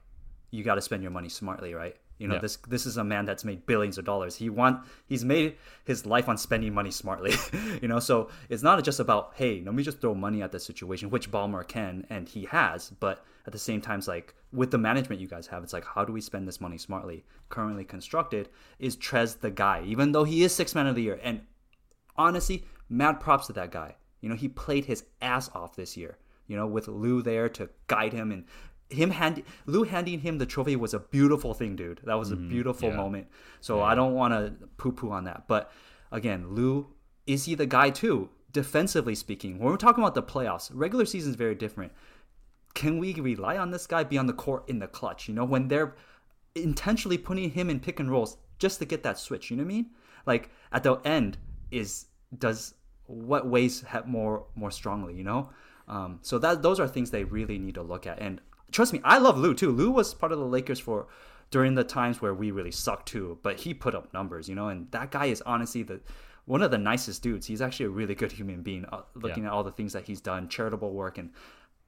you got to spend your money smartly, right? You know, Yeah. this this is a man that's made billions of dollars. He want he's made his life on spending money smartly. you know, so it's not just about hey, let me just throw money at the situation, which Ballmer can and he has, but at the same time, it's like with the management you guys have, it's like how do we spend this money smartly? Currently constructed is Trez the guy, even though he is six man of the year, and honestly, mad props to that guy. You know, he played his ass off this year. You know, with Lou there to guide him and him hand Lou handing him the trophy was a beautiful thing, dude. That was a beautiful yeah. moment. So I don't want to poo poo on that. But again, Lou is he the guy too? Defensively speaking, when we're talking about the playoffs, regular season is very different. Can we rely on this guy be on the court in the clutch? You know, when they're intentionally putting him in pick and rolls just to get that switch. You know what I mean? Like at the end is does what weighs more more strongly. You know, um, so that those are things they really need to look at. And trust me, I love Lou too. Lou was part of the Lakers for during the times where we really sucked too, but he put up numbers. You know, and that guy is honestly the one of the nicest dudes. He's actually a really good human being. Uh, looking Yeah. at all the things that he's done, charitable work, and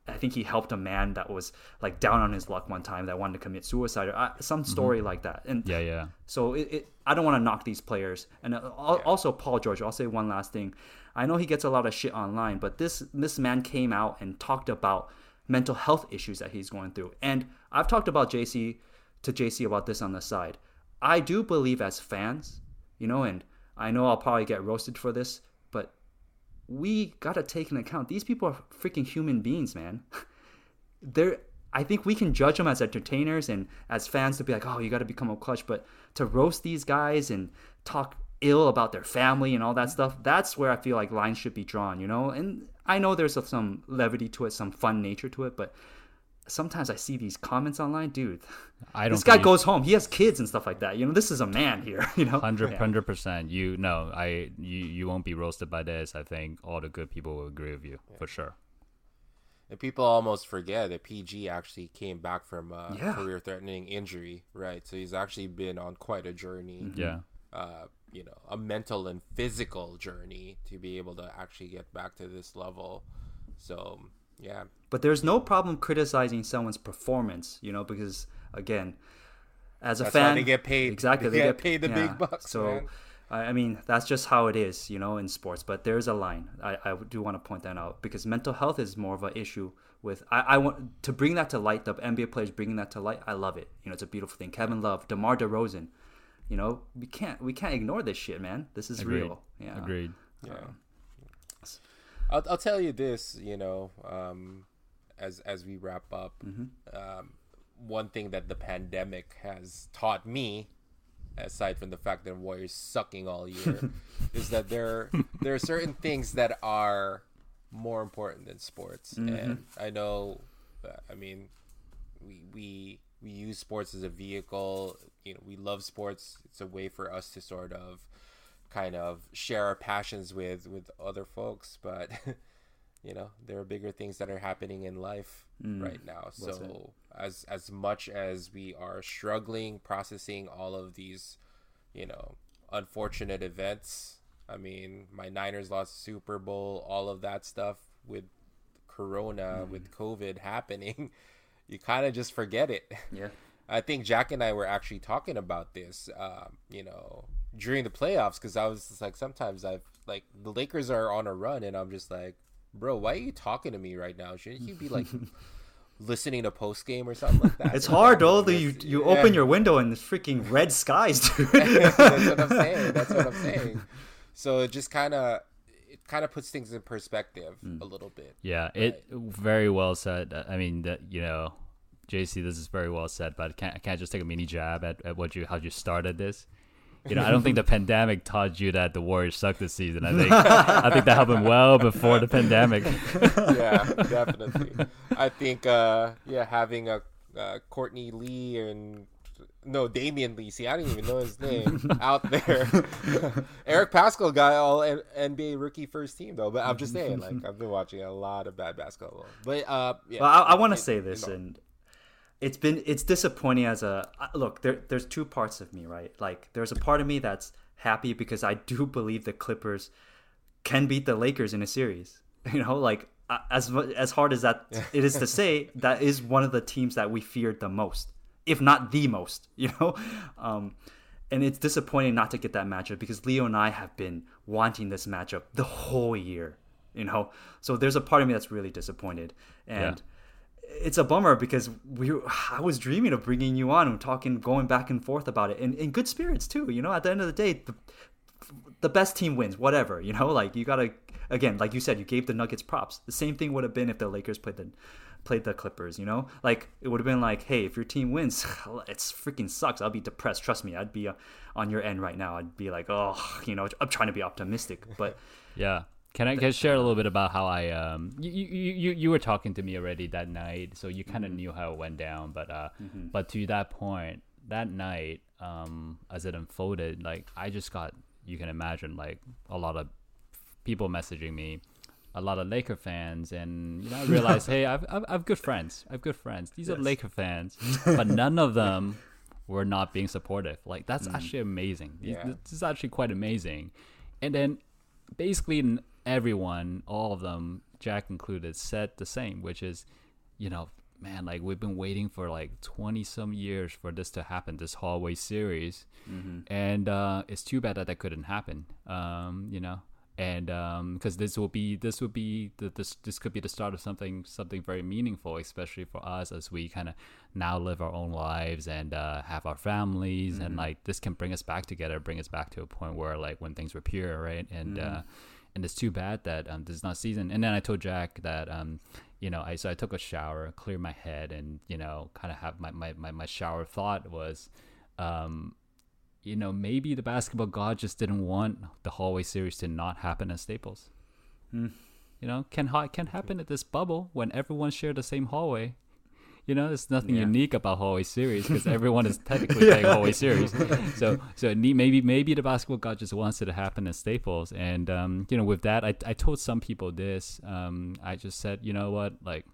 I think he helped a man that was like down on his luck one time that wanted to commit suicide or uh, some story like that. And Yeah, yeah. so it, it, I don't want to knock these players. And uh, al- also Paul George. I'll say one last thing. I know he gets a lot of shit online, but this this man came out and talked about mental health issues that he's going through. And I've talked about JC to JC about this on the side. I do believe as fans, you know, and I know I'll probably get roasted for this, but we gotta take into account these people are freaking human beings, man. They're I think we can judge them as entertainers and as fans to be like, oh, you got to become a clutch, but to roast these guys and talk ill about their family and all that stuff, that's where I feel like lines should be drawn, you know. And I know there's some levity to it, some fun nature to it, but sometimes I see these comments online, dude. I don't This guy think you- goes home, he has kids and stuff like that. You know, this is a man here. You know, hundred percent. You no, I you you won't be roasted by this. I think all the good people will agree with you for sure. And people almost forget that PG actually came back from a Yeah. career-threatening injury, right? So he's actually been on quite a journey. Mm-hmm. Yeah, uh, you know, a mental and physical journey to be able to actually get back to this level. So, yeah, But there's no problem criticizing someone's performance, you know, because again, as a That's fan, they get paid. Exactly, They get paid the big bucks, So, man. I I mean, that's just how it is, you know, in sports. But there's a line. I, I do want to point that out because mental health is more of an issue. With I, I want to bring that to light. The NBA players bringing that to light. I love it. You know, it's a beautiful thing. Kevin Love, DeMar DeRozan. You know, we can't we can't ignore this shit, man. This is agreed. real. Yeah. Agreed. yeah. I'll, I'll tell you this, you know, um, as as we wrap up, um, one thing that the pandemic has taught me, aside from the fact that Warriors sucking all year, is that there there are certain things that are more important than sports, and I know, uh, I mean, we we we use sports as a vehicle. You know, we love sports. It's a way for us to sort of kind of share our passions with with other folks, but you know, there are bigger things that are happening in life mm. right now. So as as much as we are struggling processing all of these, you know, unfortunate events, I mean, my Niners lost Super Bowl, all of that stuff with corona, mm. with COVID happening, you kind of just forget it. Yeah. I think Jack and I were actually talking about this, um, you know, during the playoffs because I was just like, sometimes I've like the Lakers are on a run, and I'm just like, bro, why are you talking to me right now? Shouldn't you be like listening to post game or something like that? It's hard though. that You you yeah. open your window and it's freaking red skies, dude. That's what I'm saying. That's what I'm saying. So it just kind of kind of puts things in perspective Mm. a little bit. Yeah, it very well said. I mean, that you know, JC, this is very well said. But can, can't just take a mini jab at, at what you how you started this? you know, I don't think the pandemic taught you that the Warriors suck this season. I think I think that happened well before the pandemic. yeah, definitely. I think, uh, yeah, having a uh, Courtney Lee and no Damian Lee. See, I didn't even know his name out there. Eric Paschall got all N- NBA rookie first team though. But I'm just saying, like I've been watching a lot of bad basketball. But uh, yeah, Well, I, I want to say you this, know. and it's been it's disappointing as a look. There, there's two parts of me, right? Like, there's a part of me that's happy because I do believe the Clippers can beat the Lakers in a series. You know, like as as hard as that it is to say, that is one of the teams that we feared the most, if not the most. You know, um, and it's disappointing not to get that matchup because Leo and I have been wanting this matchup the whole year. You know, so there's a part of me that's really disappointed, and it's a bummer because we I was dreaming of bringing you on and talking, going back and forth about it, and in good spirits too. You know, at the end of the day, the, the best team wins, whatever. You know, like you gotta again, like you said, you gave the Nuggets props. The same thing would have been if the Lakers played the played the Clippers. You know, like it would have been like, hey, if your team wins, it's freaking sucks. I'll be depressed. Trust me, I'd be uh, on your end right now. I'd be like, oh, you know, I'm trying to be optimistic, but Yeah. Can I, can share a little bit about how I um you, you, you, you were talking to me already that night, so you kind of knew how it went down. But uh, but to that point, that night, um, as it unfolded, like I just got you can imagine like a lot of people messaging me, a lot of Laker fans, and you know I realized, hey, I've, I've I've good friends, I've good friends. These are Laker fans, but none of them were not being supportive. Like that's actually amazing. Yeah. This is actually quite amazing. And then basically everyone, all of them, Jack included, said the same, which is, you know, man, like we've been waiting for like 20 some years for this to happen, this hallway series. And uh, it's too bad that that couldn't happen, um, you know? And because this will be, this will be, the, this this could be the start of something, something very meaningful, especially for us as we kind of now live our own lives and uh, have our families, and like this can bring us back together, bring us back to a point where like when things were pure, right? And uh, and it's too bad that um, this is not season. And then I told Jack that um, you know, I so I took a shower, cleared my head, and you know, kind of have my, my my my shower thought was, um, you know, maybe the basketball god just didn't want the hallway series to not happen at Staples. You know, can ha- can happen at this bubble when everyone share the same hallway. You know, there's nothing Yeah. unique about hallway series because everyone is technically playing hallway series. So, so need- maybe maybe the basketball god just wants it to happen at Staples. And um, you know, with that, I I told some people this. Um, I just said, you know what, like,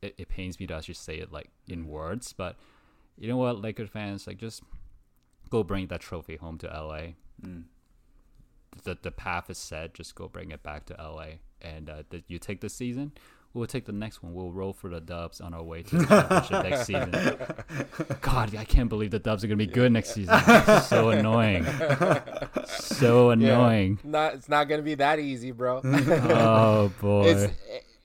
it, it pains me to actually say it like in words, but you know what, Lakers fans, like, just go bring that trophy home to LA. The the path is set. Just go bring it back to LA, and uh, that you take the season. We'll take the next one. We'll roll for the Dubs on our way to the championship next season. God, I can't believe the Dubs are gonna be good next season. It's so annoying, so Yeah. annoying. Not, it's not gonna be that easy, bro. Oh boy. It's,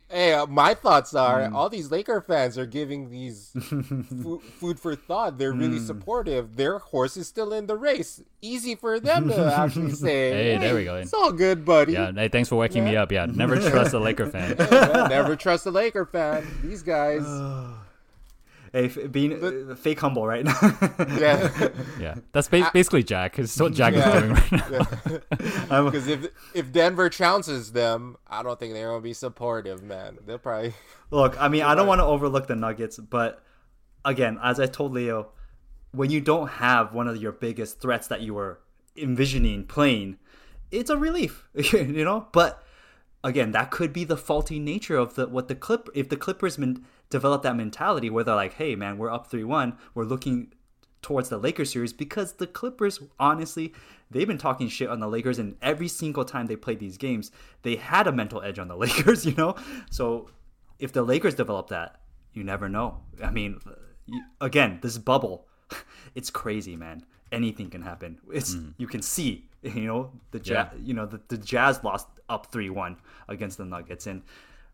hey, uh, my thoughts are Mm. all these Laker fans are giving these fu- food for thought. They're really Mm. supportive. Their horse is still in the race. Easy for them to actually say. Hey, there we go. It's all good, buddy. yeah. Hey, thanks for waking me up. Yeah. Never trust a Laker fan. Yeah, Never trust a Laker fan. These guys. hey, f- being uh, fake humble right now. Yeah. Yeah. That's ba- basically Jack. It's what Jack Yeah. is doing right now. I'm- Because if if Denver trounces them, I don't think they're gonna be supportive, man. They'll probably. Look, I mean, I don't want to overlook the Nuggets, but again, as I told Leo, when you don't have one of your biggest threats that you were envisioning playing, it's a relief, you know. But again, that could be the faulty nature of the what the clip. If the Clippers men, develop that mentality where they're like, "Hey, man, we're up three one, we're looking." towards the Lakers series because the Clippers honestly they've been talking shit on the Lakers and every single time they played these games they had a mental edge on the Lakers you know so if the Lakers develop that you never know I mean again this bubble it's crazy man anything can happen it's mm-hmm. you can see you know the jazz Yeah. you know the, the Jazz lost up 3-1 against the Nuggets and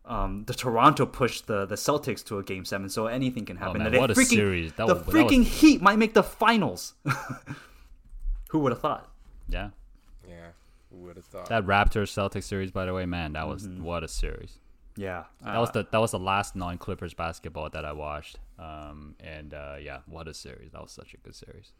um, the Toronto pushed the, the Celtics to a game seven, so anything can happen. man, The what a freaking- series. That the was- that was- freaking Heat might make the finals. Who would have thought? Yeah. Yeah, who would have thought? That Raptors Celtics series, by the way, man, that was Mm-hmm. what a series. Yeah, That was the that was the last non Clippers basketball that I watched. Um, and uh, yeah, what a series! That was such a good series.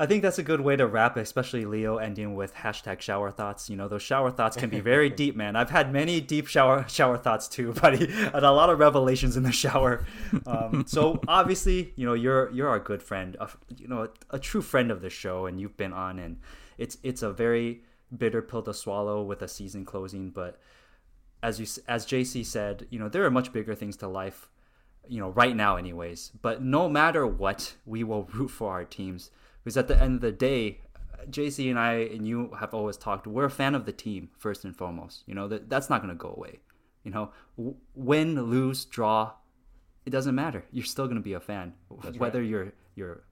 I think that's a good way to wrap, especially Leo ending with hashtag shower thoughts. You know, those shower thoughts can be very deep, man. I've had many deep shower shower thoughts too, buddy, and a lot of revelations in the shower. Um, so obviously, you know, you're you're our good friend, a, you know, a, a true friend of the show, and you've been on, and it's it's a very bitter pill to swallow with a season closing, but as you as JC said, you know, there are much bigger things to life, you know, right now anyways. But no matter what, we will root for our teams because at the end of the day, JC and I and you have always talked. We're a fan of the team first and foremost. You know that that's not going to go away. You know, w- win, lose, draw, it doesn't matter. You're still going to be a fan, That's whether right. you're you're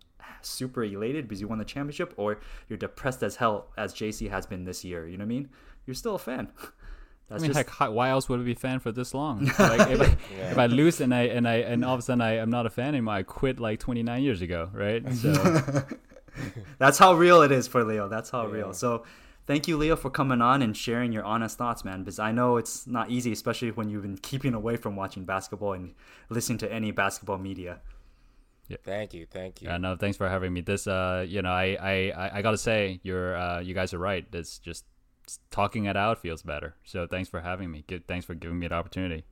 super elated because you won the championship or you're depressed as hell as JC has been this year. You know what I mean? You're still a fan. That's I mean, just heck, how- why else would we be a fan for this long? Like, if, I, Yeah. if I lose and I and I and all of a sudden I am not a fan anymore, I quit like 29 years ago, right? So That's how real it is for Leo. That's how Yeah. real. So, thank you, Leo, for coming on and sharing your honest thoughts, man. Because I know it's not easy, especially when you've been keeping away from watching basketball and listening to any basketball media. Yeah. Thank you, thank you. yeah, no, thanks for having me. This, uh, you know, I I I, I gotta say, you're uh, you guys are right. It's just talking it out feels better. So thanks for having me. Good, thanks for giving me the opportunity.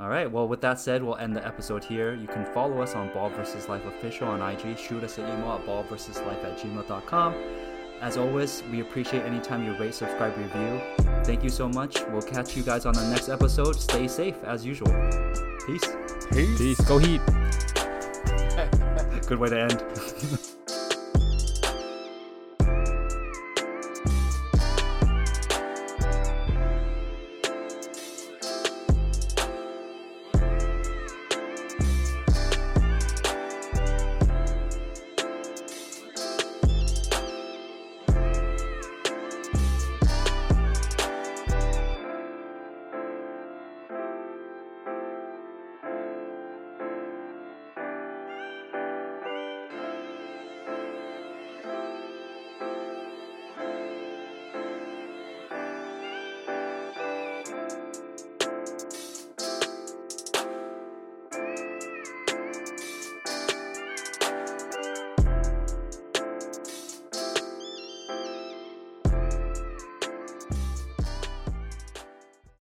All right. Well, with that said, we'll end the episode here. You can follow us on Ball vs. Life Official on IG. Shoot us an email at ballversuslife at gmail.com. As always, we appreciate any time you rate, subscribe, review. Thank you so much. We'll catch you guys on the next episode. Stay safe as usual. Peace. Peace. Go Heat. Good way to end.